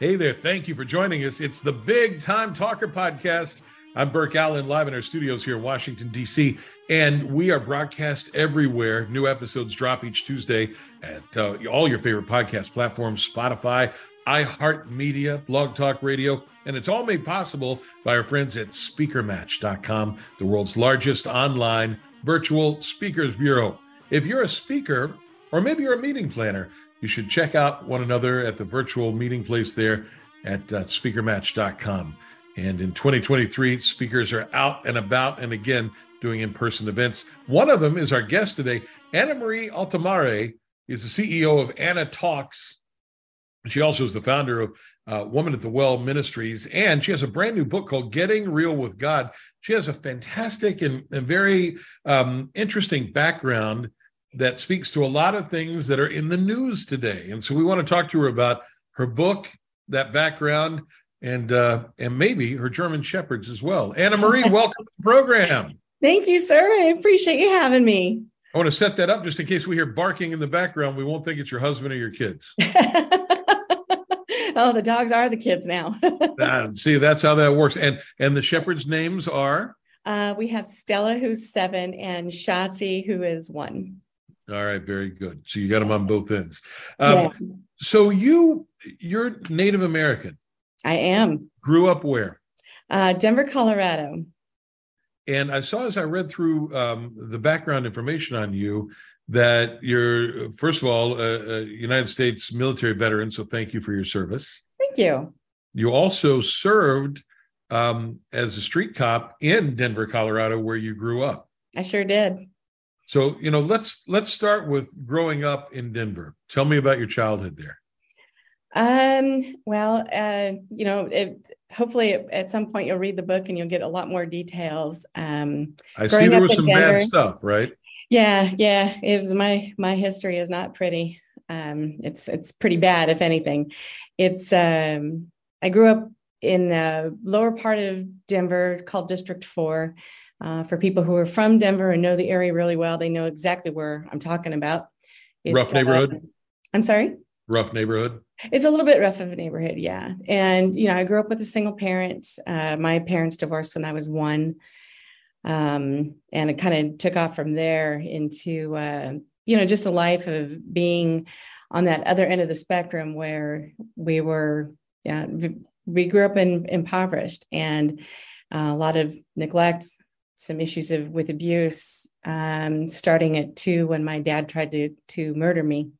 Hey there. Thank you for joining us. It's the Big Time Talker podcast. I'm Burke Allen, live in our studios here in Washington, D.C., and we are broadcast everywhere. New episodes drop each Tuesday at uh, all your favorite podcast platforms Spotify, iHeartMedia, Blog Talk Radio, and it's all made possible by our friends at SpeakerMatch.com, the world's largest online virtual speakers bureau. If you're a speaker, or maybe you're a meeting planner, you should check out one another at the virtual meeting place there at uh, speakermatch.com. And in 2023, speakers are out and about and again doing in person events. One of them is our guest today. Annamarie Altomare, is the CEO of Anna Talks. She also is the founder of uh, Woman at the Well Ministries, and she has a brand new book called Getting Real with God. She has a fantastic and, and very um, interesting background that speaks to a lot of things that are in the news today. And so we want to talk to her about her book, that background, and uh, and maybe her German shepherds as well. Annamarie, welcome to the program. Thank you, sir. I appreciate you having me. I want to set that up just in case we hear barking in the background. We won't think it's your husband or your kids. oh, the dogs are the kids now. uh, see, that's how that works. And and the shepherds' names are. Uh, we have Stella, who's seven, and Shotzi, who is one. All right, very good. So you got them on both ends. Um, yeah. So you you're Native American. I am. Grew up where? Uh, Denver, Colorado. And I saw as I read through um, the background information on you that you're first of all a, a United States military veteran. So thank you for your service. Thank you. You also served um, as a street cop in Denver, Colorado, where you grew up. I sure did. So, you know, let's let's start with growing up in Denver. Tell me about your childhood there. Um, well, uh, you know, it, hopefully at some point you'll read the book and you'll get a lot more details. Um, I see there was some Denver, bad stuff, right? Yeah, yeah. It was my my history is not pretty. Um, it's it's pretty bad, if anything. It's um, I grew up in the lower part of Denver called District Four. Uh, for people who are from Denver and know the area really well, they know exactly where I'm talking about. It's, rough neighborhood. Uh, I'm sorry. Rough neighborhood. It's a little bit rough of a neighborhood, yeah. And you know, I grew up with a single parent. Uh, my parents divorced when I was one, um, and it kind of took off from there into uh, you know just a life of being on that other end of the spectrum where we were, yeah, we grew up in impoverished and uh, a lot of neglect, some issues of with abuse um, starting at two when my dad tried to to murder me.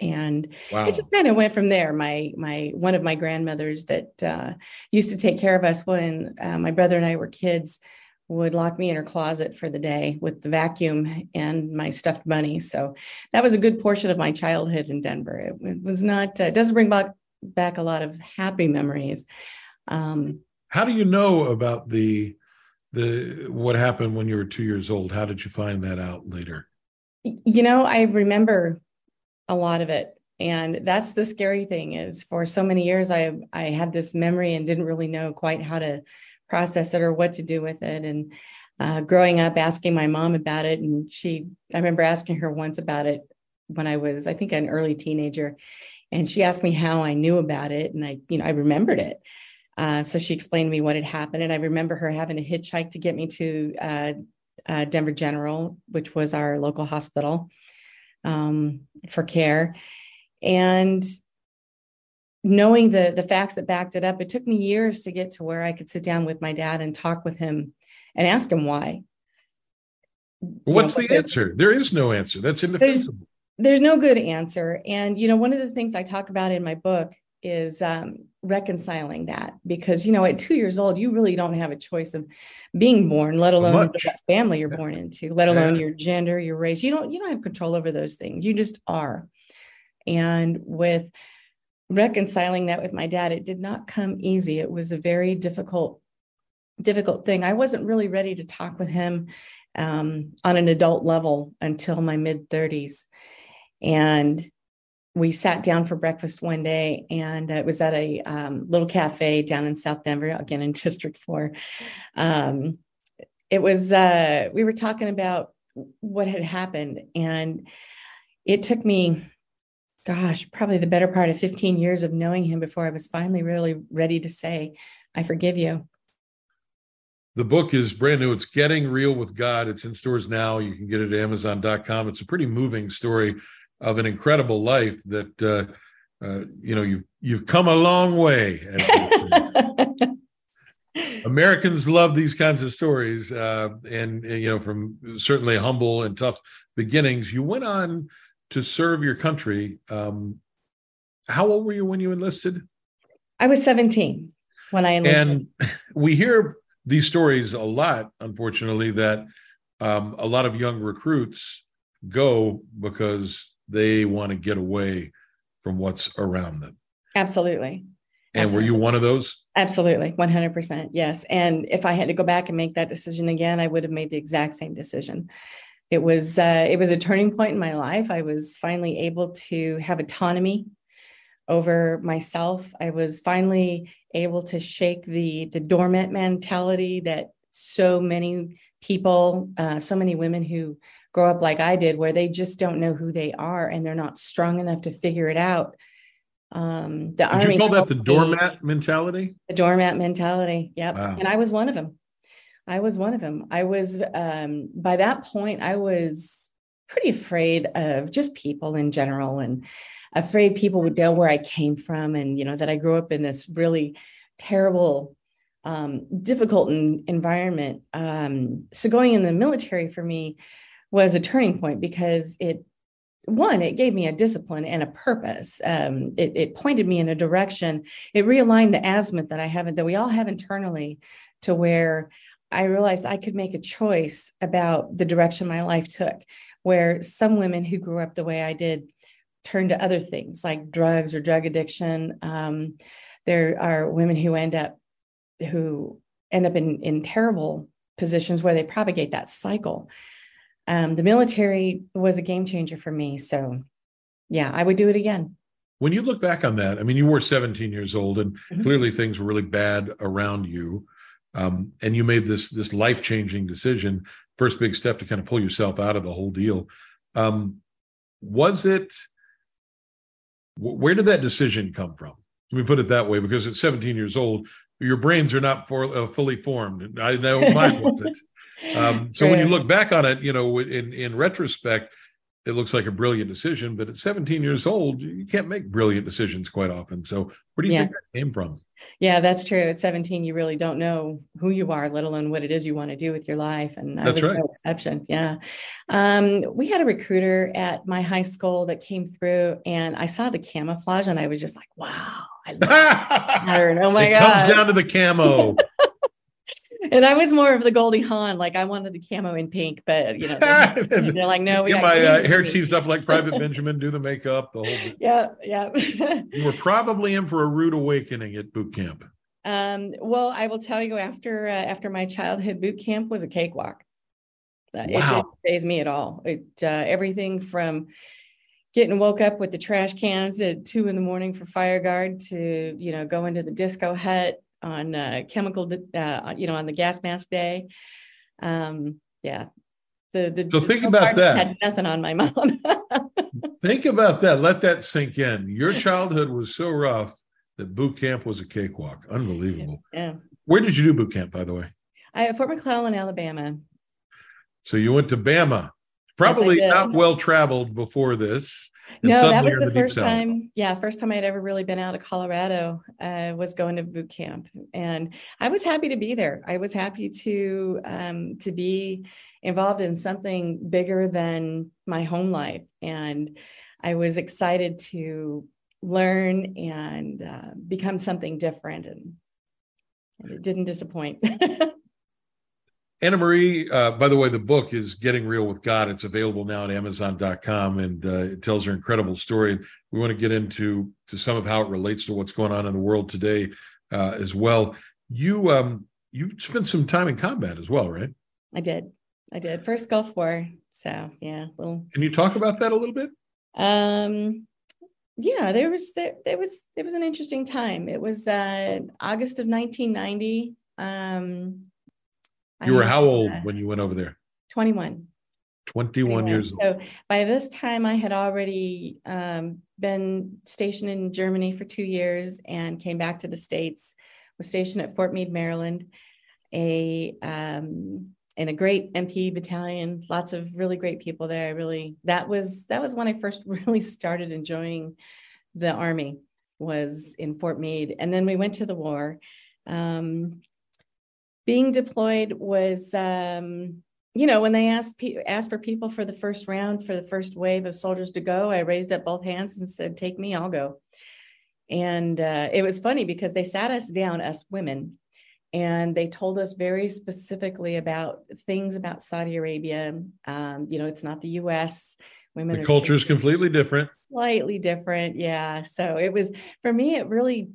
And wow. it just kind of went from there. My my one of my grandmothers that uh, used to take care of us when uh, my brother and i were kids would lock me in her closet for the day with the vacuum and my stuffed bunny. So that was a good portion of my childhood in denver. It, it was not uh, it doesn't bring back back a lot of happy memories. Um, how do you know about the the what happened when you were two years old? How did you find that out later? You know i remember a lot of it. And that's the scary thing is for so many years i i had this memory and didn't really know quite how to process it or what to do with it. And uh, growing up asking my mom about it and she i remember asking her once about it when i was i think an early teenager and she asked me how i knew about it and i you know i remembered it uh, so she explained to me what had happened, and I remember her having to hitchhike to get me to uh, uh, Denver General, which was our local hospital um, for care, and knowing the the facts that backed it up. It took me years to get to where I could sit down with my dad and talk with him and ask him why. What's you know, the answer? There is no answer. That's indefensible. There's, no good answer, and you know one of the things I talk about in my book is um, reconciling that because you know at two years old you really don't have a choice of being born let alone what family you're born into let alone yeah. your gender your race. You don't you don't have control over those things. You just are. And with reconciling that with my dad it did not come easy. It was a very difficult difficult thing. I wasn't really ready to talk with him um, on an adult level until my mid 30s and we sat down for breakfast one day and it was at a um, little cafe down in south denver again in district 4 um, it was uh, we were talking about what had happened and it took me gosh, probably the better part of 15 years of knowing him before I was finally really ready to say, I forgive you. The book is brand new. It's Getting Real with God. It's in stores now. You can get it at Amazon.com. It's a pretty moving story of an incredible life that uh, uh, you know you've you've come a long way. Americans love these kinds of stories, uh, and, and you know from certainly humble and tough beginnings. You went on to serve your country. Um, how old were you when you enlisted? I was 17 when I enlisted. And we hear these stories a lot, unfortunately, that um, a lot of young recruits go because they want to get away from what's around them. Absolutely. And Absolutely. were you one of those? Absolutely, 100%. Yes. And if I had to go back and make that decision again, I would have made the exact same decision. It was uh, it was a turning point in my life. I was finally able to have autonomy over myself. I was finally able to shake the the dormant mentality that so many people, uh, so many women who grow up like I did, where they just don't know who they are and they're not strong enough to figure it out. Um, the did army you call that the doormat me, mentality? The doormat mentality. Yep. Wow. And I was one of them. I was one of them. I was um, by that point, I was pretty afraid of just people in general and afraid people would know where I came from and you know that I grew up in this really terrible um, difficult environment. Um, so going in the military for me was a turning point because it one it gave me a discipline and a purpose. Um, it, it, pointed me in a direction. It realigned the azimuth that i haven't that we all have internally to where i realized i could make a choice about the direction my life took where some women who grew up the way i did turn to other things like drugs or drug addiction. Um, there are women who end up who end up in in terrible positions where they propagate that cycle um, the military was a game changer for me. So, yeah, I would do it again. When you look back on that, I mean, you were 17 years old, and mm-hmm. clearly things were really bad around you, um, and you made this this life changing decision. First big step to kind of pull yourself out of the whole deal. Um, was it? Where did that decision come from? Let me put it that way, because at 17 years old, your brains are not for, uh, fully formed. I know mine wasn't. Um, so when you look back on it, you know, in in retrospect, it looks like a brilliant decision. But at 17 years old, you can't make brilliant decisions quite often. So where do you yeah. think that came from? Yeah, that's true. At 17, you really don't know who you are, let alone what it is you want to do with your life. And that's was right. no exception. Yeah. Um, we had a recruiter at my high school that came through and I saw the camouflage and I was just like, wow, I love pattern. Oh my it God. comes down to the camo. and I was more of the Goldie Hawn, like I wanted the camo in pink, but you know, they're, they're like, no, we get my uh, hair teased up like Private Benjamin, do the makeup, the whole. Bit. Yeah, yeah. you were probably in for a rude awakening at boot camp. Um, well, I will tell you, after uh, after my childhood boot camp was a cakewalk. Uh, wow. It didn't faze me at all. It uh, everything from getting woke up with the trash cans at two in the morning for fire guard to you know going to the disco hut on uh, chemical, uh, you know, on the gas mask day. Um, yeah. The, the, so think about that. Had nothing on my mom. think about that. Let that sink in. Your childhood was so rough that boot camp was a cakewalk. Unbelievable. Yeah. Where did you do boot camp, by the way? I at Fort McClellan, Alabama. So you went to Bama. Probably yes, not well traveled before this no, that was the, the first time. Yeah, first time I'd ever really been out of Colorado uh, was going to boot camp, and I was happy to be there. I was happy to um, to be involved in something bigger than my home life, and I was excited to learn and uh, become something different, and, and it didn't disappoint. Annamarie, uh, by the way, the book is Getting Real with God. It's available now at Amazon.com, and uh, it tells her incredible story. We want to get into to some of how it relates to what's going on in the world today uh, as well. You um, you spent some time in combat as well, right? I did. I did. First Gulf War. So yeah, little. Can you talk about that a little bit? Um, yeah, there was there, there was it was an interesting time. It was uh, August of 1990. Um, you were how old when you went over there? 21. 21 years old. So by this time, I had already um, been stationed in Germany for two years and came back to the States. Was stationed at Fort Meade, Maryland, a um, in a great MP battalion. Lots of really great people there. I really that was that was when I first really started enjoying the Army. Was in Fort Meade, and then we went to the war. Um, being deployed was um, you know, when they asked asked for people for the first round for the first wave of soldiers to go, I raised up both hands and said, "Take me, I'll go." And uh, it was funny because they sat us down, us women, and they told us very specifically about things about Saudi Arabia. Um, you know, it's not the U.S. Women the culture is completely different. Slightly different, yeah. So it was for me. It really,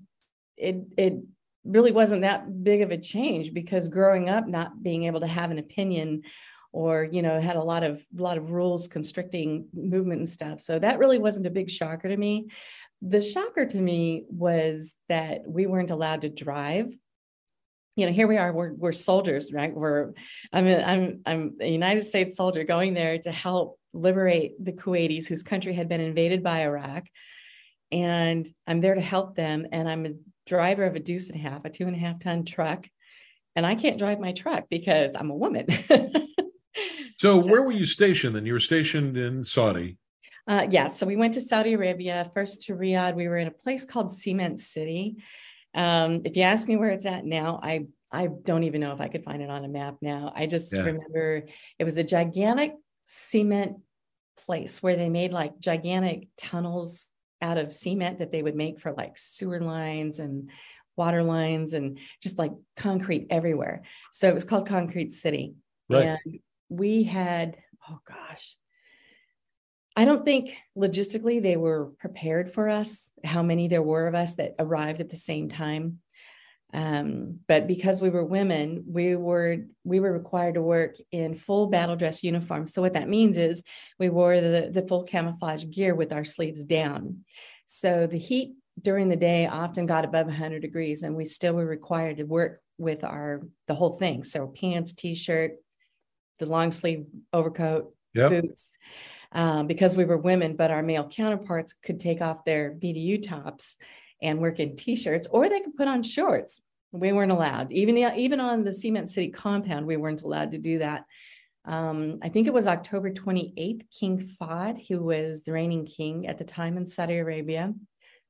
it it really wasn't that big of a change because growing up not being able to have an opinion or you know had a lot of lot of rules constricting movement and stuff. So that really wasn't a big shocker to me. The shocker to me was that we weren't allowed to drive. You know here we are we're, we're soldiers right? We're i'm i'm i'm a united states soldier going there to help liberate the kuwaitis whose country had been invaded by iraq. And i'm there to help them and i'm driver of a deuce and a half a two and a half ton truck and i can't drive my truck because i'm a woman So, so, where were you stationed then? You were stationed in Saudi. Uh, yeah, so we went to Saudi Arabia, first to Riyadh. We were in a place called Cement City. Um, if you ask me where it's at now, I I don't even know if I could find it on a map now. I just yeah. remember it was a gigantic cement place where they made like gigantic tunnels out of cement that they would make for like sewer lines and water lines and just like concrete everywhere. So it was called Concrete City. Right. And we had, oh gosh, I don't think logistically they were prepared for us, how many there were of us that arrived at the same time. Um, but because we were women, we were we were required to work in full battle dress uniform. So what that means is we wore the, the full camouflage gear with our sleeves down. So the heat during the day often got above 100 degrees, and we still were required to work with our the whole thing. So pants, t-shirt, the long sleeve overcoat, yep. boots, um, because we were women, but our male counterparts could take off their BDU tops and work in t-shirts, or they could put on shorts. We weren't allowed, even even on the Cement City compound, we weren't allowed to do that. Um, I think it was October 28th, King Fahd, who was the reigning king at the time in Saudi Arabia,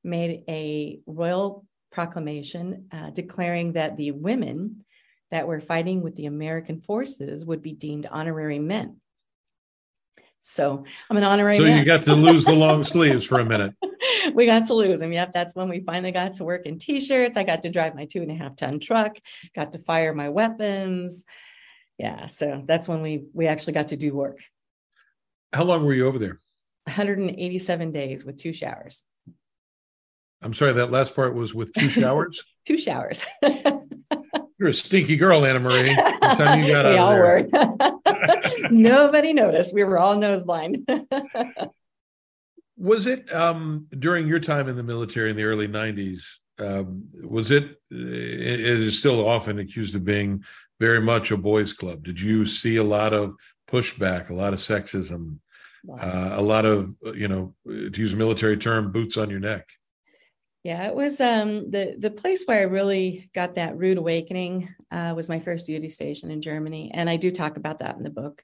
made a royal proclamation uh, declaring that the women that were fighting with the American forces would be deemed honorary men. So I'm an honorary. So you got to lose the long sleeves for a minute. we got to lose them. Yep, that's when we finally got to work in t-shirts. I got to drive my two and a half ton truck. Got to fire my weapons. Yeah, so that's when we we actually got to do work. How long were you over there? 187 days with two showers. I'm sorry, that last part was with two showers. two showers. You're a stinky girl, Annamarie. you got we all were. Nobody noticed. We were all nose blind. was it um, during your time in the military in the early 90s? Um, was it, it is still often accused of being very much a boys' club. Did you see a lot of pushback, a lot of sexism, uh, a lot of, you know, to use a military term, boots on your neck? Yeah, it was um, the the place where I really got that rude awakening uh, was my first duty station in Germany, and I do talk about that in the book.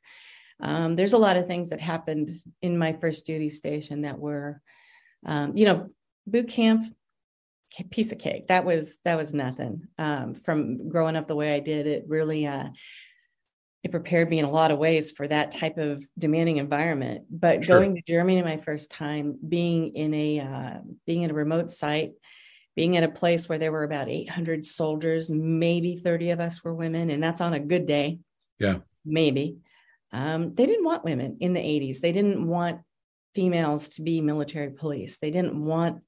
Um, there's a lot of things that happened in my first duty station that were, um, you know, boot camp, piece of cake. That was that was nothing. Um, from growing up the way I did, it really uh, it prepared me in a lot of ways for that type of demanding environment. But sure. going to germany my first time being in a uh, being in a remote site being at a place where there were about 800 soldiers maybe 30 of us were women and that's on a good day. Yeah. Maybe. Um, they didn't want women in the 80s they didn't want females to be military police. They didn't want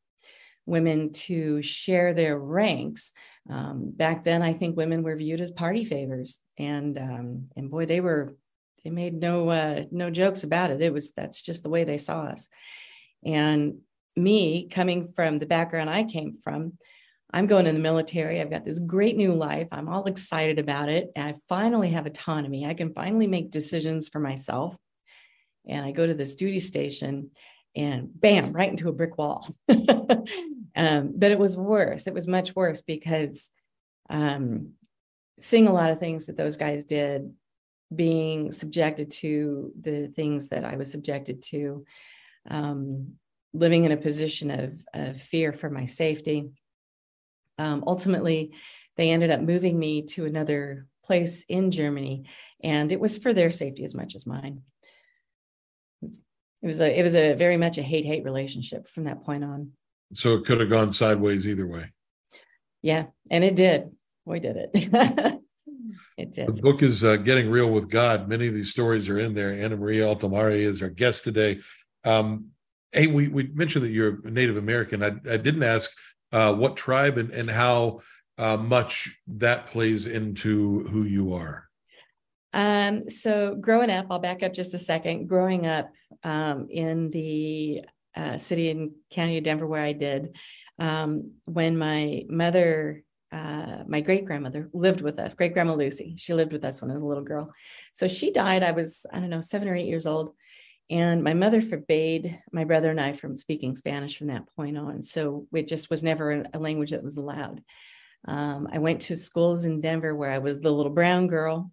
women to share their ranks. Um, back then i think women were viewed as party favors and um, and boy they were they made no uh, no jokes about it. It was that's just the way they saw us. And me coming from the background i came from i'm going in the military. I've got this great new life. I'm all excited about it. And i finally have autonomy. I can finally make decisions for myself. And I go to this duty station and bam, right into a brick wall. um, but it was worse. It was much worse because um, seeing a lot of things that those guys did, being subjected to the things that I was subjected to, um, living in a position of, of fear for my safety. Um, ultimately, they ended up moving me to another place in Germany, and it was for their safety as much as mine. It was a it was a very much a hate hate relationship from that point on. So it could have gone sideways either way. Yeah, and it did. Boy, did it. it did. The book is uh, Getting Real with God. Many of these stories are in there. Anna Maria Altomare is our guest today. Um, hey, we, we mentioned that you're a Native American. I, I didn't ask uh, what tribe and, and how uh, much that plays into who you are. Um, so growing up, I'll back up just a second. Growing up um, in the uh, city and county of Denver, where I did, um, when my mother, uh, my great grandmother, lived with us, great grandma Lucy, she lived with us when I was a little girl. So she died. I was, I don't know, seven or eight years old. And my mother forbade my brother and I from speaking Spanish from that point on. So it just was never a language that was allowed. Um, I went to schools in Denver where I was the little brown girl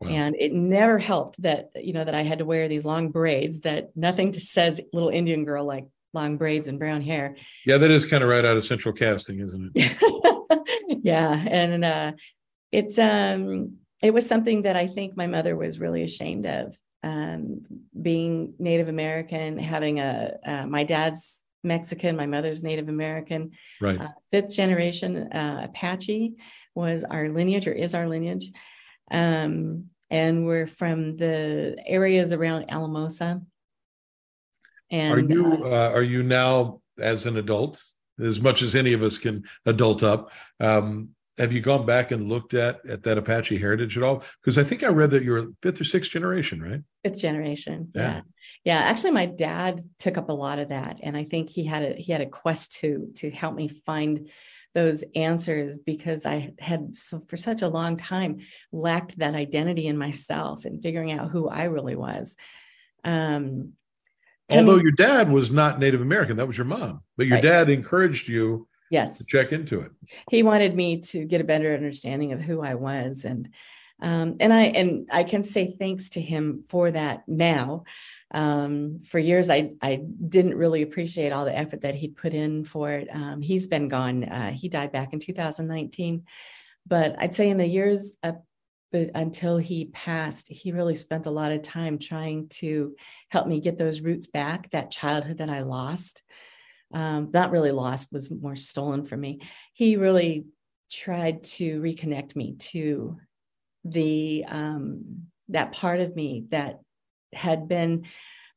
Wow. And it never helped that, you know, that I had to wear these long braids that nothing says little Indian girl like long braids and brown hair. Yeah, that is kind of right out of central casting, isn't it? yeah. And uh, it's, um, it was something that I think my mother was really ashamed of. Um, being Native American, having a, uh, my dad's Mexican, my mother's Native American, right? Uh, fifth generation uh, Apache was our lineage or is our lineage. Um, and we're from the areas around Alamosa. And are you uh, uh, are you now as an adult, as much as any of us can adult up? Um, have you gone back and looked at at that Apache heritage at all? Because I think I read that you're fifth or sixth generation, right? Fifth generation. Yeah. yeah. yeah. Actually, my dad took up a lot of that, and I think he had a he had a quest to to help me find those answers because I had so for such a long time lacked that identity in myself and figuring out who I really was. Um, Although your dad was not Native American, that was your mom, but your right. dad encouraged you yes to check into it. He wanted me to get a better understanding of who I was and um, and I and I can say thanks to him for that now um, for years I, I didn't really appreciate all the effort that he'd put in for it um, he's been gone uh, he died back in 2019 but i'd say in the years up but until he passed he really spent a lot of time trying to help me get those roots back that childhood that i lost um, not really lost was more stolen from me he really tried to reconnect me to the um, that part of me that had been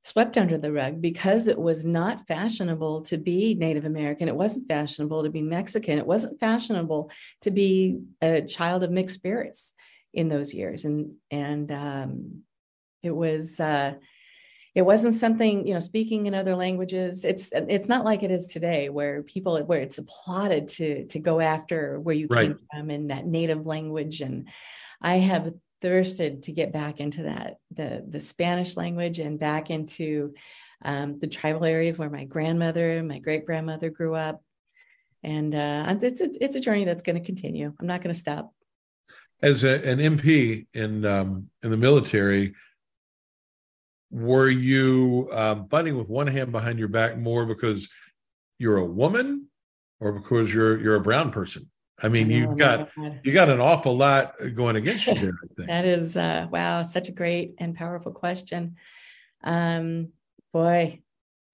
swept under the rug because it was not fashionable to be Native American. It wasn't fashionable to be Mexican. It wasn't fashionable to be a child of mixed spirits in those years. And and um, it was uh, it wasn't something you know speaking in other languages. It's it's not like it is today where people where it's applauded to to go after where you right. came from in that native language and. I have thirsted to get back into that the the Spanish language and back into um, the tribal areas where my grandmother and my great grandmother grew up, and uh, it's a it's a journey that's going to continue. I'm not going to stop. As a, an MP in um, in the military, were you um, fighting with one hand behind your back more because you're a woman, or because you're you're a brown person? I mean, I know, you've got you got an awful lot going against you there. that is uh, wow, such a great and powerful question. Um, boy,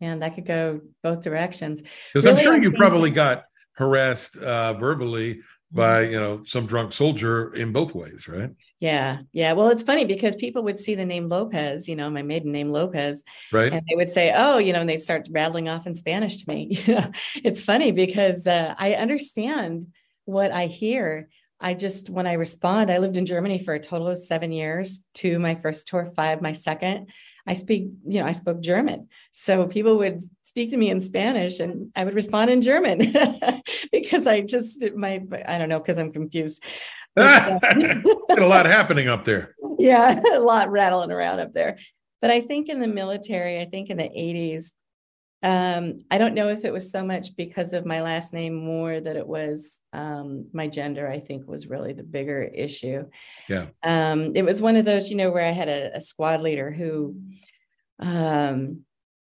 man, that could go both directions. Because really, I'm sure you probably got harassed uh, verbally by mm-hmm. you know some drunk soldier in both ways, right? Yeah, yeah. Well, it's funny because people would see the name Lopez, you know, my maiden name Lopez, right? And they would say, "Oh, you know," and they start rattling off in Spanish to me. You know, it's funny because uh, I understand what I hear. I just, when I respond, I lived in Germany for a total of seven years, two my first tour, five my second. I speak, you know, I spoke German. So people would speak to me in Spanish and I would respond in German because I just, my, I don't know, because I'm confused. But, uh, a lot happening up there. Yeah, a lot rattling around up there. but I think in the military, I think in the 80s, um, I don't know if it was so much because of my last name more that it was um, my gender, I think was really the bigger issue. Yeah. Um, it was one of those, you know, where I had a, a squad leader who, um,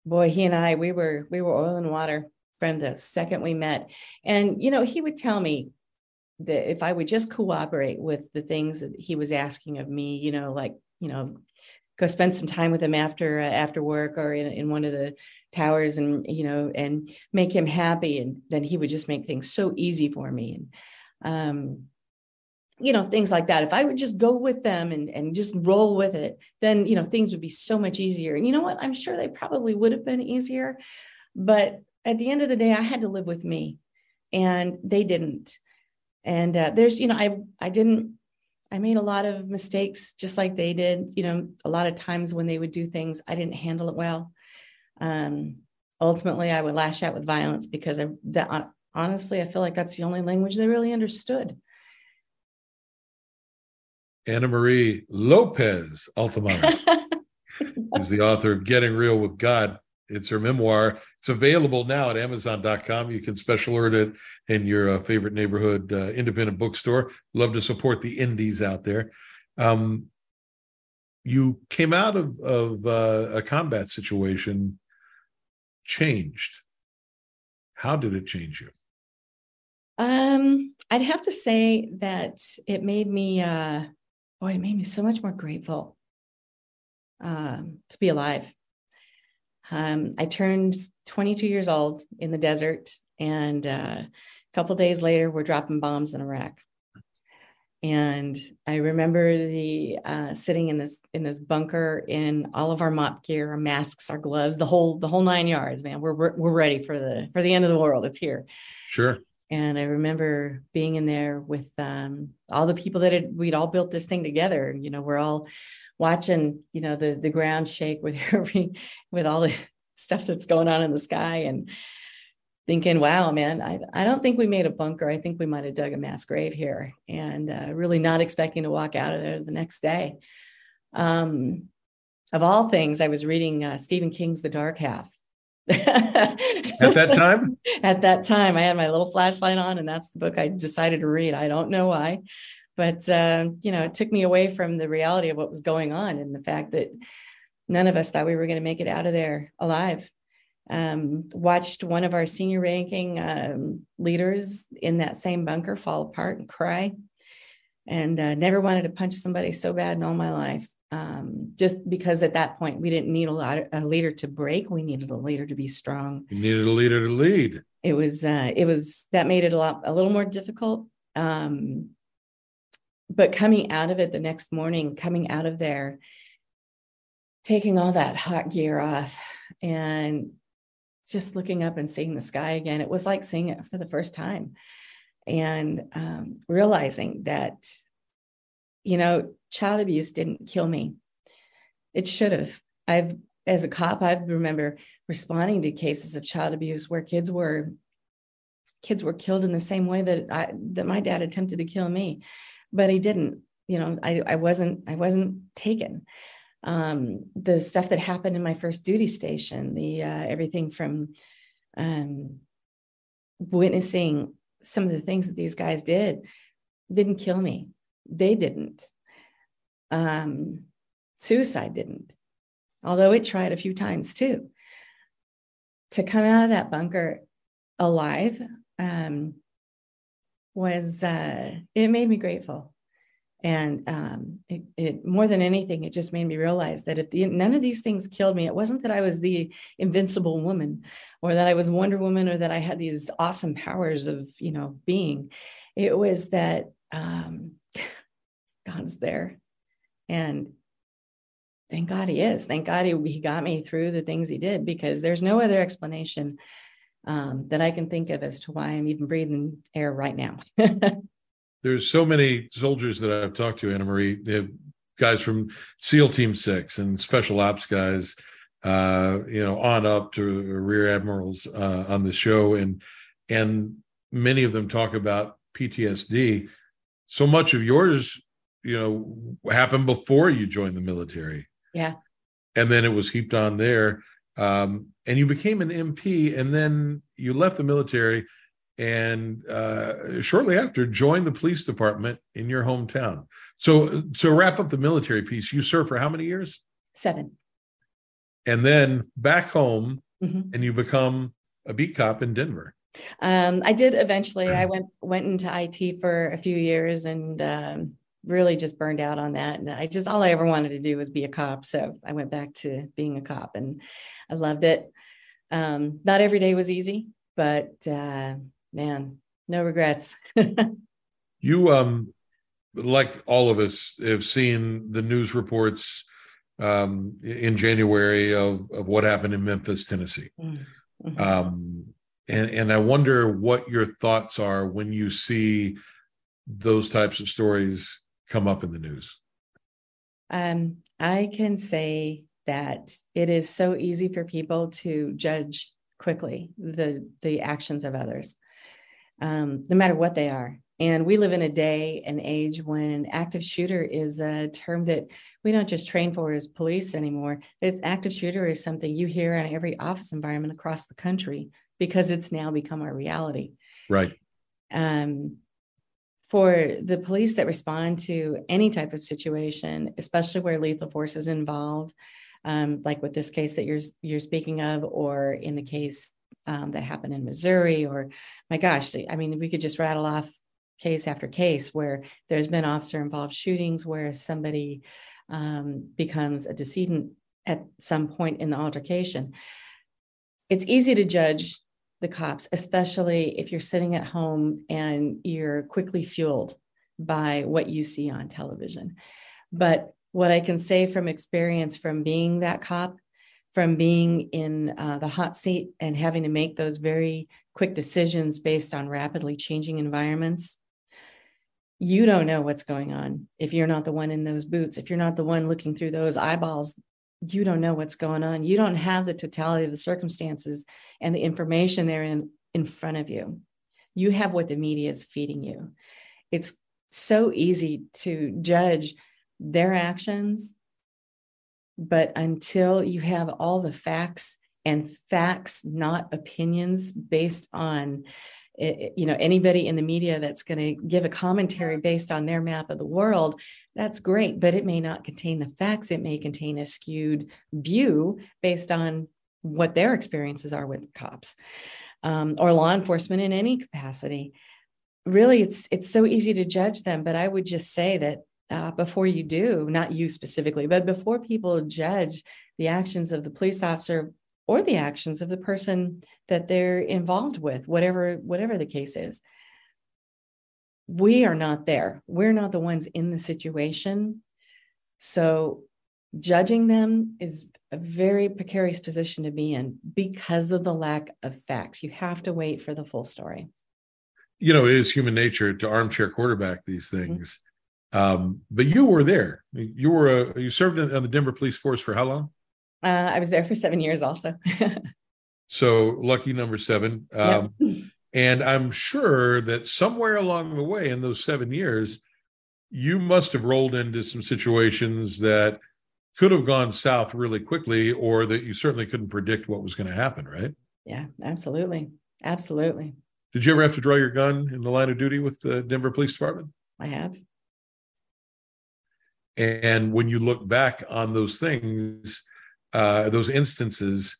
boy, he and I, we were, we were oil and water from the second we met. And, you know, he would tell me that if I would just cooperate with the things that he was asking of me, you know, like, you know, go spend some time with him after uh, after work or in, in one of the towers and you know and make him happy and then he would just make things so easy for me and um you know things like that if i would just go with them and and just roll with it then you know things would be so much easier and you know what i'm sure they probably would have been easier but at the end of the day i had to live with me and they didn't and uh, there's you know i i didn't I made a lot of mistakes just like they did. You know, a lot of times when they would do things, I didn't handle it well. Um, ultimately, I would lash out with violence because I, that, honestly, I feel like that's the only language they really understood. Annamarie Lopez Altamonte is the author of Getting Real with God. It's her memoir. It's available now at Amazon.com. You can special order it in your uh, favorite neighborhood uh, independent bookstore. Love to support the indies out there. Um, you came out of, of uh, a combat situation changed. How did it change you? Um, I'd have to say that it made me, uh, boy, it made me so much more grateful um, to be alive um, I turned 22 years old in the desert, and uh, a couple days later, we're dropping bombs in Iraq. And I remember the uh, sitting in this in this bunker in all of our MOPP gear, our masks, our gloves, the whole the whole nine yards. Man, we're we're ready for the for the end of the world. It's here. Sure. And I remember being in there with um, all the people that had, we'd all built this thing together. You know, we're all watching, you know, the the ground shake with every with all the stuff that's going on in the sky and thinking, wow, man, I, I don't think we made a bunker. I think we might have dug a mass grave here and uh, really not expecting to walk out of there the next day. Um, of all things, I was reading uh, Stephen King's The Dark Half. At that time? At that time, I had my little flashlight on, and that's the book I decided to read. I don't know why but uh, you know it took me away from the reality of what was going on and the fact that none of us thought we were going to make it out of there alive um, watched one of our senior ranking um, leaders in that same bunker fall apart and cry and uh, never wanted to punch somebody so bad in all my life um, just because at that point we didn't need a, lot of, a leader to break. We needed a leader to be strong. You needed a leader to lead. It was uh, it was that made it a lot a little more difficult. Um, but coming out of it the next morning, coming out of there, taking all that hot gear off and just looking up and seeing the sky again, it was like seeing it for the first time. And um, realizing that, you know, child abuse didn't kill me. It should have. I've, as a cop, I remember responding to cases of child abuse where kids were kids were killed in the same way that I, that my dad attempted to kill me but he didn't you know i, I wasn't i wasn't taken um, the stuff that happened in my first duty station the uh, everything from um, witnessing some of the things that these guys did didn't kill me they didn't um, suicide didn't although it tried a few times too to come out of that bunker alive um, was uh, it made me grateful. And um, it, it, more than anything it just made me realize that if the, none of these things killed me it wasn't that i was the invincible woman or that i was wonder woman or that i had these awesome powers of you know being. It was that um, god's there and thank god he is thank god he, he got me through the things he did because there's no other explanation um, that I can think of as to why I'm even breathing air right now. There's so many soldiers that I've talked to, Annamarie, guys from SEAL Team Six and Special Ops guys, uh, you know, on up to Rear Admirals uh, on the show, and and many of them talk about PTSD. So much of yours, you know, happened before you joined the military. Yeah. and then it was heaped on there. Um, and you became an MP, and then you left the military, and uh, shortly after joined the police department in your hometown. So, to wrap up the military piece, you served for how many years? Seven. And then back home, Mhm. and you become a beat cop in Denver. Um, I did eventually. I went went into IT for a few years and um, really just burned out on that. And I just all I ever wanted to do was be a cop. So I went back to being a cop, and I loved it. Um, not every day was easy, but uh, man, no regrets. You, um, like all of us, have seen the news reports um, in January of of what happened in Memphis, Tennessee. Mhm. Um, and and I wonder what your thoughts are when you see those types of stories come up in the news. Um, I can say that it is so easy for people to judge quickly the the actions of others, um, no matter what they are. And we live in a day and age when active shooter is a term that we don't just train for as police anymore. It's active shooter is something you hear in every office environment across the country because it's now become our reality Right. um, for the police that respond to any type of situation, especially where lethal force is involved, um, like with this case that you're you're speaking of, or in the case um, that happened in Missouri, or my gosh, I mean, we could just rattle off case after case where there's been officer involved shootings where somebody um, becomes a decedent at some point in the altercation. It's easy to judge the cops, especially if you're sitting at home and you're quickly fueled by what you see on television. But what I can say from experience from being that cop, from being in uh, the hot seat and having to make those very quick decisions based on rapidly changing environments, you don't know what's going on if you're not the one in those boots, if you're not the one looking through those eyeballs you don't know what's going on. You don't have the totality of the circumstances and the information therein in front of you. You have what the media is feeding you. It's so easy to judge their actions, but until you have all the facts and facts, not opinions based on you know anybody in the media that's going to give a commentary based on their map of the world that's great but it may not contain the facts. It may contain a skewed view based on what their experiences are with cops um, or law enforcement in any capacity. Really it's it's so easy to judge them but i would just say that uh, before you do not you specifically but before people judge the actions of the police officer or the actions of the person that they're involved with whatever whatever the case is we are not there we're not the ones in the situation so judging them is a very precarious position to be in because of the lack of facts you have to wait for the full story You know, it is human nature to armchair quarterback these things. Um, but you were there. You were a, you served in, on the Denver Police Force for how long? Uh, i was there for seven years also So lucky number seven. Um. And I'm sure that somewhere along the way in those seven years, you must have rolled into some situations that could have gone south really quickly, or that you certainly couldn't predict what was going to happen, right? yeah absolutely absolutely Did you ever have to draw your gun in the line of duty with the Denver Police Department? i have And when you look back on those things, uh, those instances,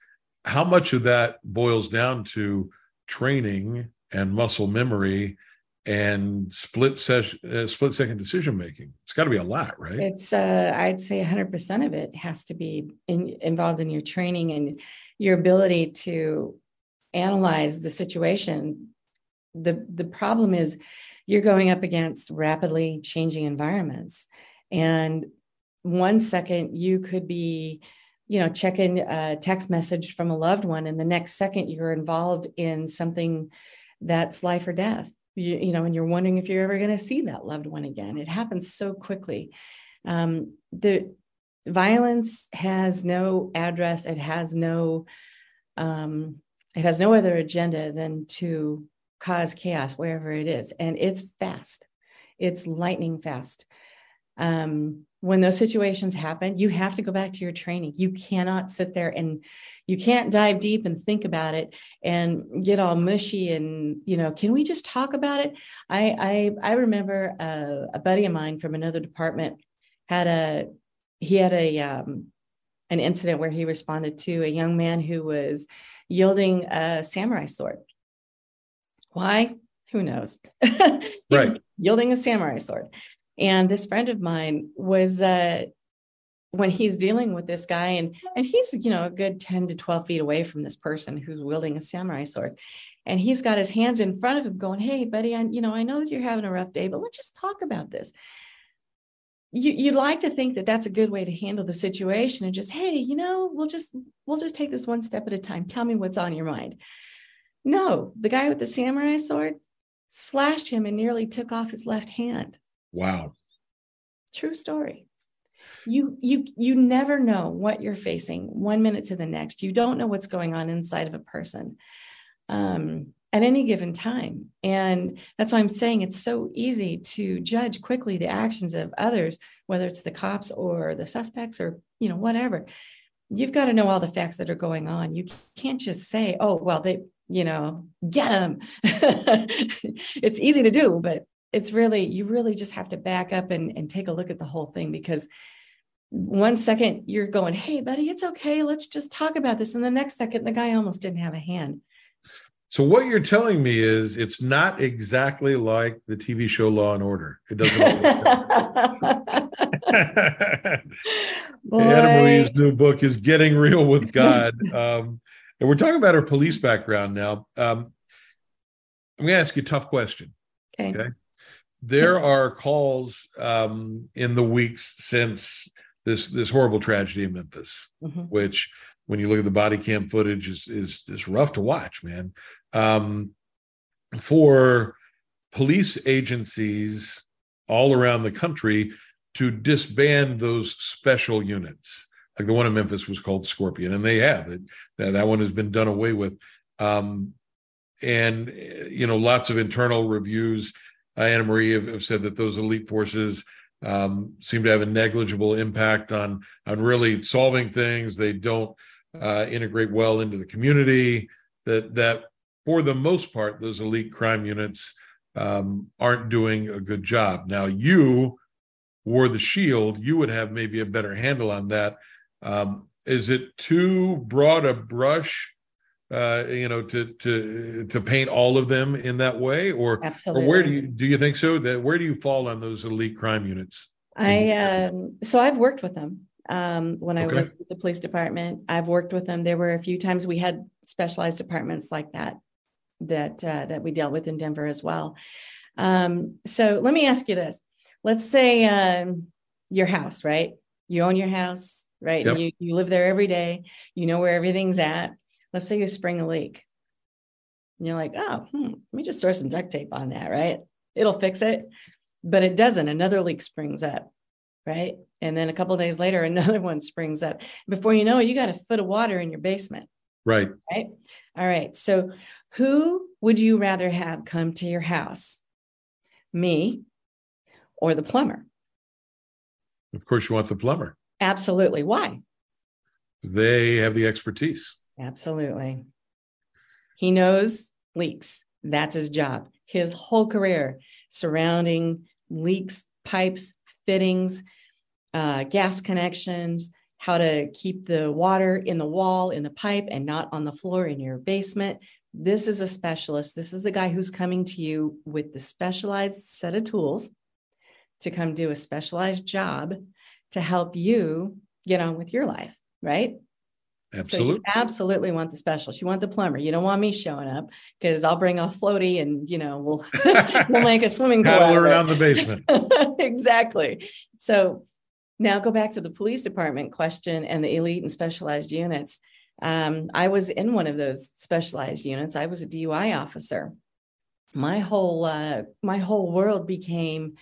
how much of that boils down to training and muscle memory and split session, uh, split second decision making? It's got to be a lot, right? It's uh, I'd say 100% of it has to be in, involved in your training and your ability to analyze the situation. The the problem is you're going up against rapidly changing environments and one second you could be you know checking a text message from a loved one and the next second you're involved in something that's life or death. You, you know and you're wondering if you're ever going to see that loved one again. It happens so quickly. Um, the violence has no address. It has no um, it has no other agenda than to cause chaos wherever it is. And it's fast. It's lightning fast. Um, when those situations happen, you have to go back to your training. You cannot sit there and you can't dive deep and think about it and get all mushy and you know, can we just talk about it? I I, I remember a, a buddy of mine from another department had a he had a um, an incident where he responded to a young man who was yielding a samurai sword. Why? Who knows? right. Yielding a samurai sword. And this friend of mine was uh, when he's dealing with this guy, and and he's you know a good ten to twelve feet away from this person who's wielding a samurai sword, and he's got his hands in front of him, going, "Hey, buddy, I you know I know that you're having a rough day, but let's just talk about this." You, you'd like to think that that's a good way to handle the situation and just hey you know we'll just we'll just take this one step at a time. Tell me what's on your mind. No the guy with the samurai sword slashed him and nearly took off his left hand Wow. True story. You you you never know what you're facing one minute to the next. You don't know what's going on inside of a person. Um, at any given time. And that's why I'm saying it's so easy to judge quickly the actions of others, whether it's the cops or the suspects or, you know, whatever. You've got to know all the facts that are going on. You can't just say, oh, well, they, you know, get them. it's easy to do, but it's really you really just have to back up and, and take a look at the whole thing because one second you're going hey buddy it's okay. Let's just talk about this. And the next second the guy almost didn't have a hand. So what you're telling me is it's not exactly like the tv show law and order. It doesn't anna marie's new book is getting real with god. Um, and we're talking about her police background now. Um, i'm going to ask you a tough question okay, okay? There are calls um, in the weeks since this this horrible tragedy in Memphis, mm-hmm. which when you look at the body cam footage is is is rough to watch, man. Um, for police agencies all around the country to disband those special units, like the one in Memphis was called Scorpion, and they have it. That, that one has been done away with. Um, and you know, lots of internal reviews Annamarie have, have, said that those elite forces um, seem to have a negligible impact on on really solving things. They don't uh, integrate well into the community. That that for the most part, those elite crime units um, aren't doing a good job. Now, you wore the shield. You would have maybe a better handle on that. Um, is it too broad a brush uh, you know, to to to paint all of them in that way, or Absolutely. or where do you do you think so? That where do you fall on those elite crime units? I um, so I've worked with them um, when I okay. worked with the police department. I've worked with them. There were a few times we had specialized departments like that that uh, that we dealt with in Denver as well. Um, so let me ask you this: Let's say um, your house, right? You own your house, right? Yep. And you you live there every day. You know where everything's at let's say you spring a leak. And you're like, oh, hmm, let me just throw some duct tape on that, right? It'll fix it. But it doesn't. Another leak springs up, right? And then a couple days later, another one springs up. Before you know it, you got a foot of water in your basement. Right. Right. All right. So who would you rather have come to your house? Me or the plumber? Of course, you want the plumber. Absolutely. Why? They have the expertise. Absolutely. He knows leaks. That's his job. His whole career surrounding leaks, pipes, fittings, uh, gas connections, how to keep the water in the wall, in the pipe, and not on the floor in your basement. This is a specialist. This is a guy who's coming to you with the specialized set of tools to come do a specialized job to help you get on with your life, right? Absolutely. So you absolutely want the specialist. You want the plumber. You don't want me showing up because I'll bring a floaty and you know we'll we'll make a swimming pool around the basement. exactly. So now go back to the police department question and the elite and specialized units. Um, I was in one of those specialized units. I was a DUI officer. My whole uh, my whole world became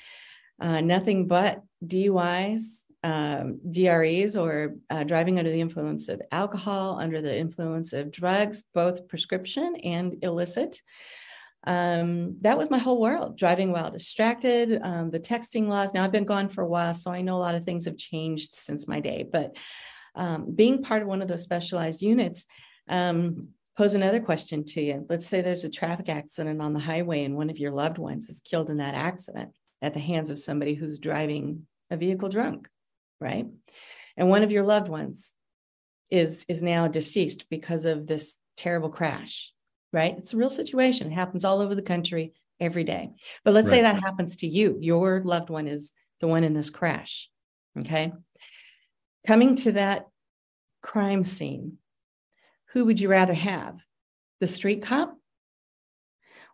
uh, nothing but DUIs, um, DREs or uh, driving under the influence of alcohol, under the influence of drugs, both prescription and illicit. um, that was my whole world driving while distracted um, the texting laws. Now i've been gone for a while so i know a lot of things have changed since my day but um, being part of one of those specialized units um, pose another question to you. Let's say there's a traffic accident on the highway and one of your loved ones is killed in that accident at the hands of somebody who's driving a vehicle drunk right and one of your loved ones is is now deceased because of this terrible crash right? It's a real situation. It happens all over the country every day. But let's right. say that happens to you. Your loved one is the one in this crash. Okay. Coming to that crime scene, who would you rather have? The street cop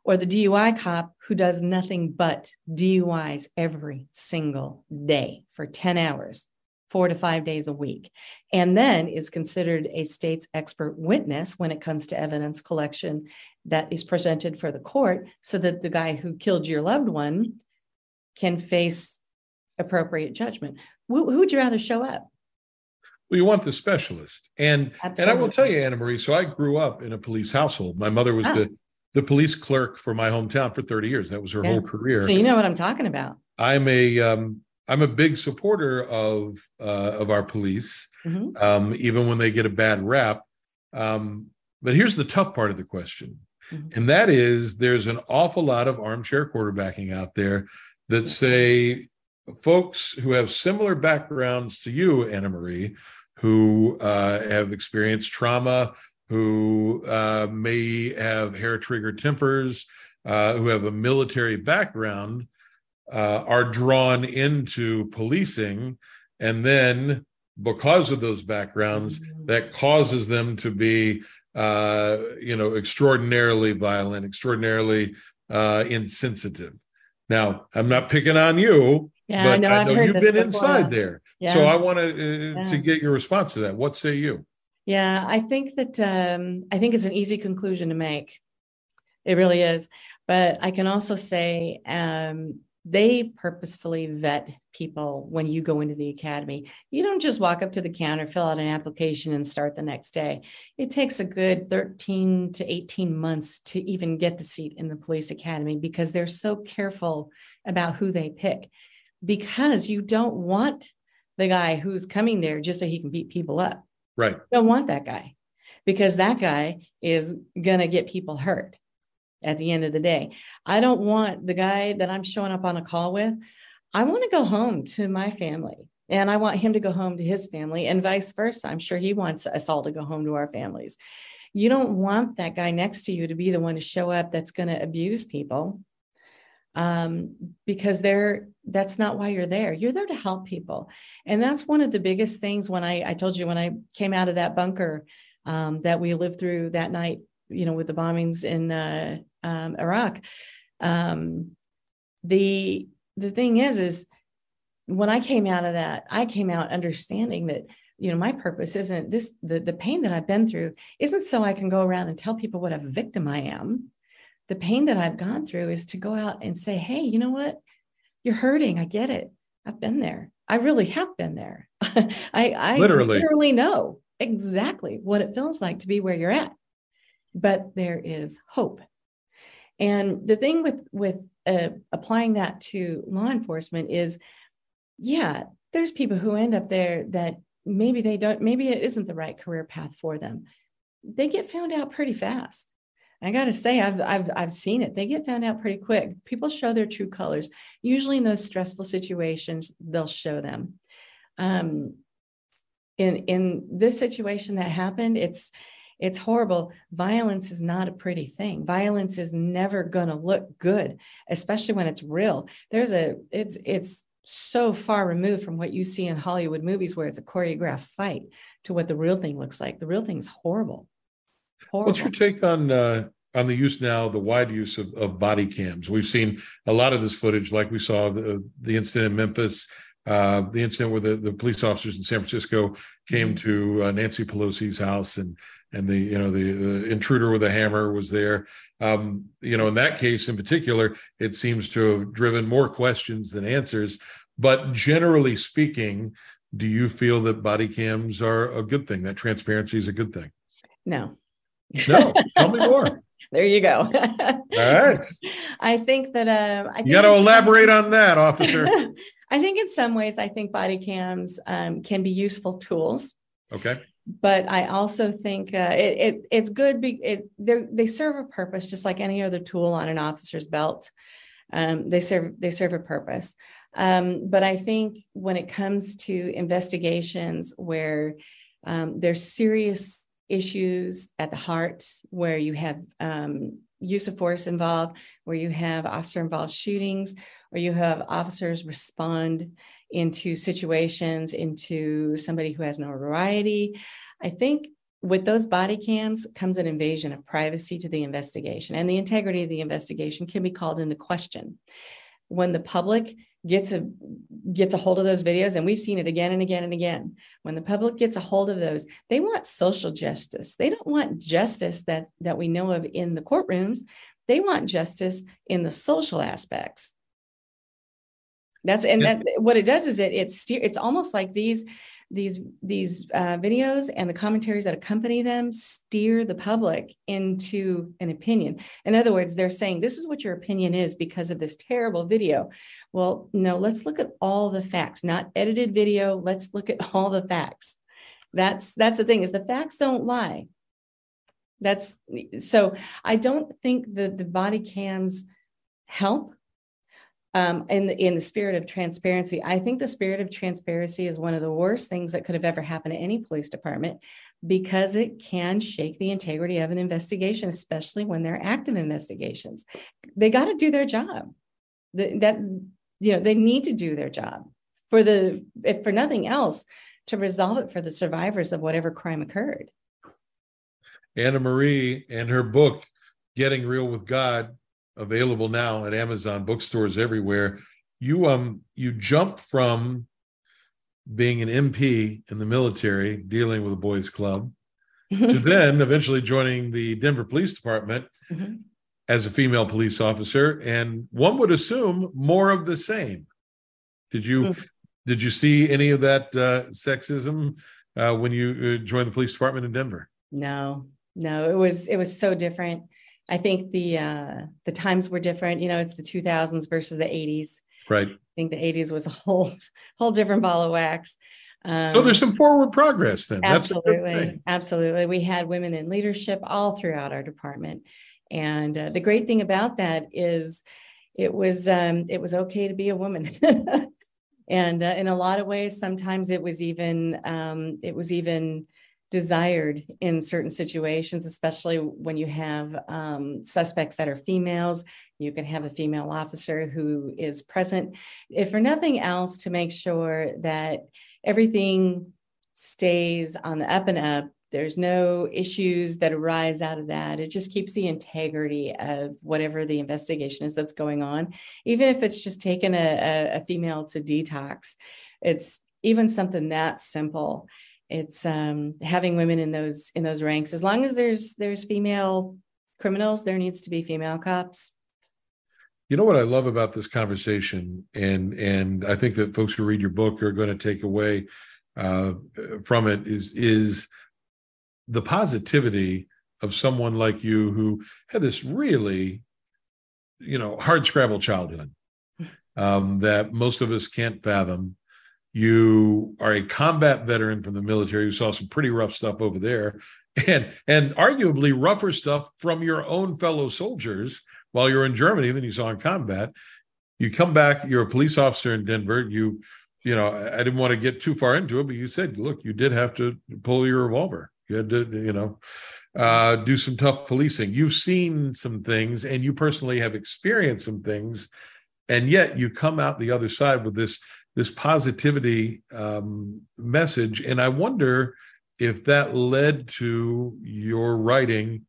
or the DUI cop who does nothing but DUIs every single day for 10 hours? Four to five days a week, and then is considered a state's expert witness when it comes to evidence collection that is presented for the court so that the guy who killed your loved one can face appropriate judgment. Who, would you rather show up? Well, you want the specialist. And Absolutely. and I will tell you, Annamarie, so I grew up in a police household. My mother was ah. the the police clerk for my hometown for 30 years. That was her yeah. whole career. So you know what I'm talking about. I'm a um, I'm a big supporter of uh, of our police, mm-hmm. um, even when they get a bad rap. Um, but here's the tough part of the question, mm-hmm. and that is there's an awful lot of armchair quarterbacking out there that say folks who have similar backgrounds to you, Annamarie, who uh, have experienced trauma, who uh, may have hair trigger tempers, uh, who have a military background uh, are drawn into policing and then because of those backgrounds mm-hmm. that causes them to be uh, you know extraordinarily violent extraordinarily uh, insensitive now i'm not picking on you yeah, but i know, I know you've been before. inside there yeah. so i want to uh, yeah. to get your response to that what say you yeah i think that um, i think it's an easy conclusion to make it really is but i can also say um, they purposefully vet people when you go into the academy. You don't just walk up to the counter, fill out an application, and start the next day. It takes a good 13 to 18 months to even get the seat in the police academy because they're so careful about who they pick. Because you don't want the guy who's coming there just so he can beat people up. Right. You don't want that guy because that guy is going to get people hurt at the end of the day. I don't want the guy that I'm showing up on a call with, I want to go home to my family and I want him to go home to his family and vice versa. I'm sure he wants us all to go home to our families. You don't want that guy next to you to be the one to show up that's going to abuse people um, because they're that's not why you're there. You're there to help people, and that's one of the biggest things. When I I told you when I came out of that bunker um, that we lived through that night you know, with the bombings in uh, um, Iraq. Um, the the thing is, is when I came out of that, I came out understanding that you know my purpose isn't this the, the pain that i've been through isn't so i can go around and tell people what a victim i am. The pain that i've gone through is to go out and say hey you know what? You're hurting. I get it. I've been there. I really have been there. I i literally. literally know exactly what it feels like to be where you're at. But there is hope. And the thing with with uh, applying that to law enforcement is, yeah, there's people who end up there that maybe they don't, maybe it isn't the right career path for them. They get found out pretty fast. I got to say, I've, I've, I've seen it. They get found out pretty quick. People show their true colors. Usually, in those stressful situations, they'll show them. Um, in in this situation that happened, it's it's horrible. Violence is not a pretty thing. Violence is never going to look good, especially when it's real. There's a it's it's so far removed from what you see in Hollywood movies where it's a choreographed fight to what the real thing looks like. The real thing's horrible. horrible. What's your take on uh, on the use now, the wide use of, of body cams? We've seen a lot of this footage, like we saw the, the incident in Memphis, uh, the incident where the, the police officers in San Francisco came mm-hmm. to uh, Nancy Pelosi's house and and the you know the, the intruder with a hammer was there. Um, you know, in that case in particular, it seems to have driven more questions than answers. But generally speaking, do you feel that body cams are a good thing? That transparency is a good thing? No. No. Tell me more. there you go. All right. I think that uh, I you got to elaborate on that, officer. I think in some ways, I think body cams um, can be useful tools. Okay. But I also think uh, it, it, it's good. Be, it they serve a purpose, just like any other tool on an officer's belt. Um, they serve they serve a purpose. Um, but I think when it comes to investigations where um, there's serious issues at the heart, where you have um, use of force involved, where you have officer involved shootings, or you have officers respond into situations into somebody who has notoriety. I think with those body cams comes an invasion of privacy to the investigation, and the integrity of the investigation can be called into question. When the public gets a gets a hold of those videos and we've seen it again and again and again when the public gets a hold of those they want social justice they don't want justice that that we know of in the courtrooms they want justice in the social aspects that's and that what it does is it it's it's almost like these these these uh, videos and the commentaries that accompany them steer the public into an opinion. In other words they're saying this is what your opinion is because of this terrible video. Well no let's look at all the facts not edited video. Let's look at all the facts. That's that's the thing is the facts don't lie. That's so i don't think that the body cams help um, in the, in the spirit of transparency, I think the spirit of transparency is one of the worst things that could have ever happened to any police department because it can shake the integrity of an investigation, especially when they're active investigations. They got to do their job. The, that you know they need to do their job for the if for nothing else to resolve it for the survivors of whatever crime occurred. Annamarie and her book, Getting Real with God, available now at Amazon bookstores everywhere. You um you jump from being an MP in the military, dealing with a boys' club, to then eventually joining the Denver Police Department mm-hmm. as a female police officer, and one would assume more of the same. Did you mm-hmm. did you see any of that uh, sexism uh, when you uh, joined the police department in Denver? No, no, it was it was so different. I think the uh, the times were different. You know, it's the 2000s versus the 80s. Right. I think the 80s was a whole whole different ball of wax. Um, so there's some forward progress then. Absolutely, absolutely. We had women in leadership all throughout our department, and uh, the great thing about that is it was um, it was okay to be a woman. and uh, in a lot of ways, sometimes it was even um, it was even desired in certain situations, especially when you have um, suspects that are females. You can have a female officer who is present, if for nothing else, to make sure that everything stays on the up and up. There's no issues that arise out of that. It just keeps the integrity of whatever the investigation is that's going on. Even if it's just taking a, a, a female to detox, it's even something that simple it's um, having women in those in those ranks. As long as there's there's female criminals, there needs to be female cops. You know what I love about this conversation, and and I think that folks who read your book are going to take away uh, from it is is the positivity of someone like you who had this really, you know, hard scrabble childhood um, that most of us can't fathom you are a combat veteran from the military who saw some pretty rough stuff over there and and arguably rougher stuff from your own fellow soldiers while you're in Germany than you saw in combat. You come back, you're a police officer in Denver. You, you know, I didn't want to get too far into it, but you said, look, you did have to pull your revolver. You had to, you know, uh, do some tough policing. You've seen some things and you personally have experienced some things. And yet you come out the other side with this this positivity um, message. And I wonder if that led to your writing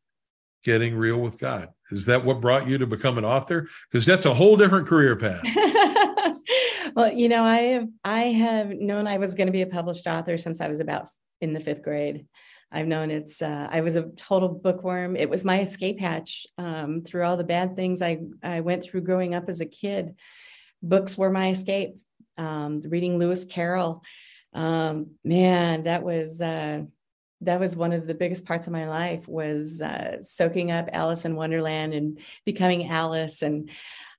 getting real with God. Is that what brought you to become an author? Because that's a whole different career path. well, you know, I have I have known I was going to be a published author since I was about in the fifth grade. I've known it's uh, I was a total bookworm. It was my escape hatch um, through all the bad things I I went through growing up as a kid. Books were my escape um, reading Lewis Carroll. Um, man, that was uh, that was one of the biggest parts of my life was uh, soaking up Alice in Wonderland and becoming Alice and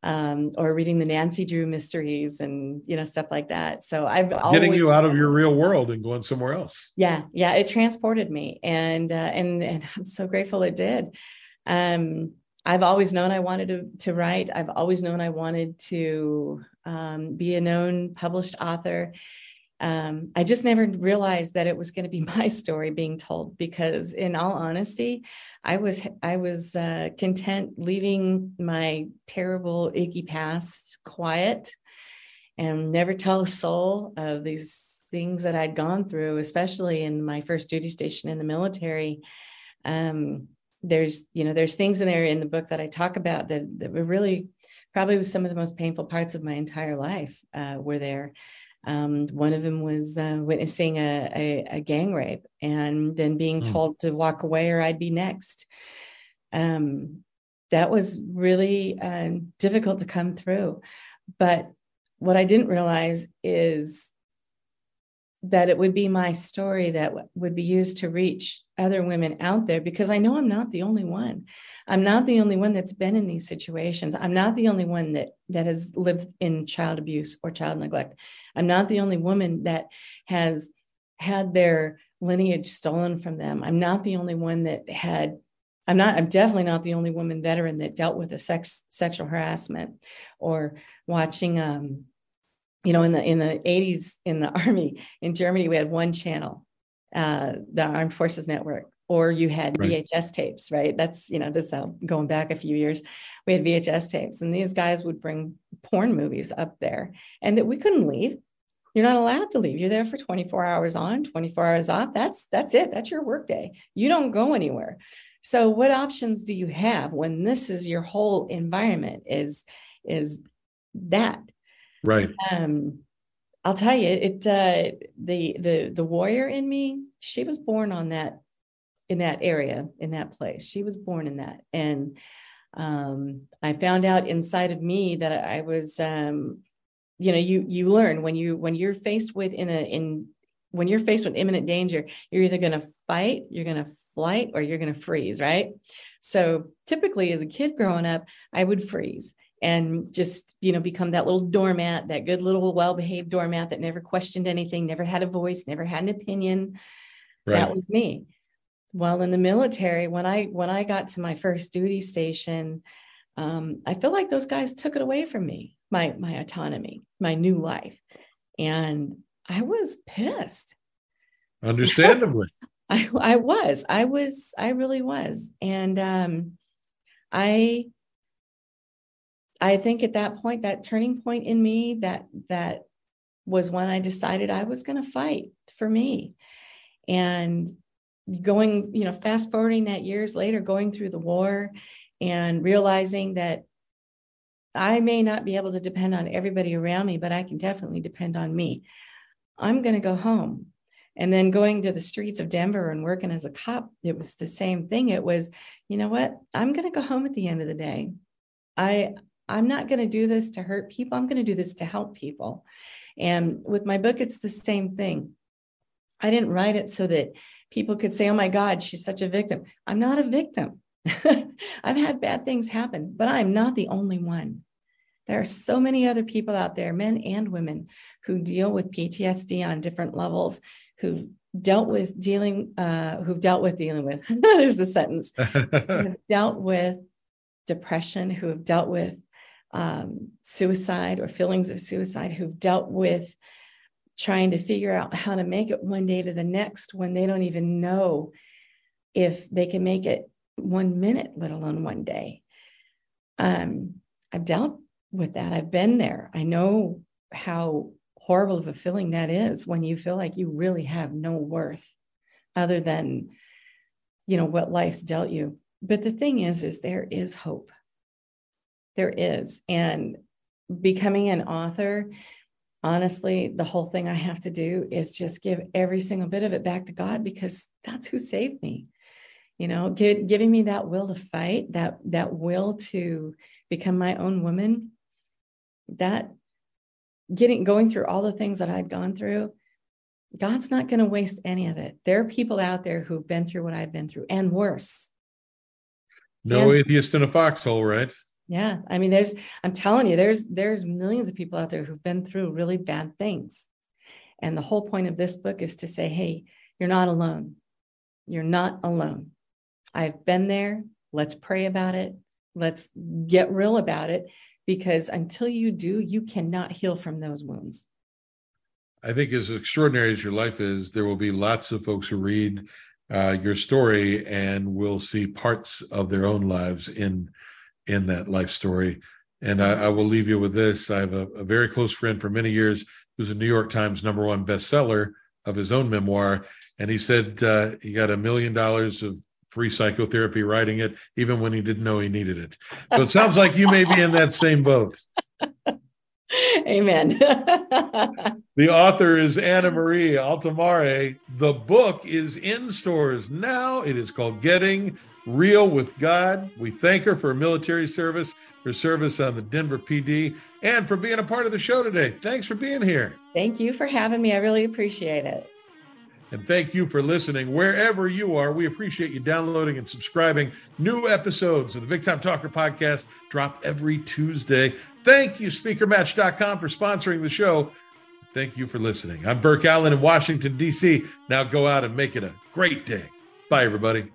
um, or reading the Nancy Drew mysteries and you know stuff like that. So I've getting you out of your real world and going somewhere else. Yeah, yeah, it transported me, and uh, and and I'm so grateful it did. Um, I've always known I wanted to to write. I've always known I wanted to um, be a known published author um, I just never realized that it was going to be my story being told because, in all honesty, I was I was uh, content leaving my terrible icky past quiet and never tell a soul of these things that I'd gone through, especially in my first duty station in the military. Um, there's you know there's things in there in the book that I talk about that that were really probably some of the most painful parts of my entire life uh, were there. Um, one of them was uh, witnessing a, a, a, gang rape and then being mm. told to walk away or I'd be next. Um, that was really uh, difficult to come through. But what I didn't realize is that it would be my story that would be used to reach other women out there because I know I'm not the only one. I'm not the only one that's been in these situations. I'm not the only one that that has lived in child abuse or child neglect. I'm not the only woman that has had their lineage stolen from them. I'm not the only one that had I'm not I'm definitely not the only woman veteran that dealt with a sex sexual harassment or watching um you know in the in the 80s in the army in germany we had one channel uh the armed forces network or you had right. vhs tapes right? That's you know this is how going back a few years. We had vhs tapes and these guys would bring porn movies up there and that we couldn't leave. You're not allowed to leave. You're there for 24 hours on 24 hours off. That's that's it. That's your workday you don't go anywhere. So what options do you have when this is your whole environment is is that Right. Um, I'll tell you, it uh, the the the warrior in me, she was born on that in that area, in that place. She was born in that, and um, I found out inside of me that I was, um, you know, you you learn when you when you're faced with in a in when you're faced with imminent danger, you're either going to fight, you're going to flight, or you're going to freeze, right? So typically, as a kid growing up, I would freeze and just you know become that little doormat that good little well-behaved doormat that never questioned anything never had a voice never had an opinion. Right. that was me. Well in the military when i when i got to my first duty station um, i feel like those guys took it away from me my my autonomy my new life. And i was pissed. Understandably. I, I was. I was i really was. And um, i I think at that point, that turning point in me, that that was when I decided I was going to fight for me. And going, you know, fast forwarding that years later, going through the war and realizing that I may not be able to depend on everybody around me, but I can definitely depend on me. I'm going to go home. And then going to the streets of Denver and working as a cop, it was the same thing. It was, you know what? I'm going to go home at the end of the day. I I'm not going to do this to hurt people. I'm going to do this to help people. And with my book, it's the same thing. I didn't write it so that people could say, oh my God, she's such a victim. I'm not a victim. I've had bad things happen, but I'm not the only one. There are so many other people out there, men and women, who deal with PTSD on different levels, who dealt with dealing, uh, who've dealt with dealing with, there's a sentence, dealt with depression, who have dealt with um, suicide or feelings of suicide who've dealt with trying to figure out how to make it one day to the next when they don't even know if they can make it one minute, let alone one day. Um, I've dealt with that. I've been there. I know how horrible of a feeling that is when you feel like you really have no worth other than you know what life's dealt you but the thing is is there is hope there is. And becoming an author, honestly, the whole thing I have to do is just give every single bit of it back to God because that's who saved me. You know, give, giving me that will to fight, that that will to become my own woman, that getting going through all the things that I've gone through, God's not going to waste any of it. There are people out there who've been through what I've been through and worse. No and, atheist in a foxhole, right? Yeah. I mean, there's, I'm telling you, there's, there's millions of people out there who've been through really bad things. And the whole point of this book is to say, hey, you're not alone. You're not alone. I've been there. Let's pray about it. Let's get real about it because until you do, you cannot heal from those wounds. I think as extraordinary as your life is, there will be lots of folks who read uh, your story and will see parts of their own lives in in that life story. And I, I will leave you with this: I have a, a very close friend for many years who's a New York Times number one bestseller of his own memoir, and he said uh, he got a million dollars of free psychotherapy writing it, even when he didn't know he needed it. So it sounds like you may be in that same boat. Amen. the author is Annamarie Altomare. The book is in stores now. It is called Getting Real with God. We thank her for her military service, her service on the Denver PD, and for being a part of the show today. Thanks for being here. Thank you for having me. I really appreciate it. And thank you for listening wherever you are. We appreciate you downloading and subscribing. New episodes of the Big Time Talker podcast drop every Tuesday. Thank you, speakermatch.com, for sponsoring the show. Thank you for listening. I'm Burke Allen in Washington, D.C. Now go out and make it a great day. Bye, everybody.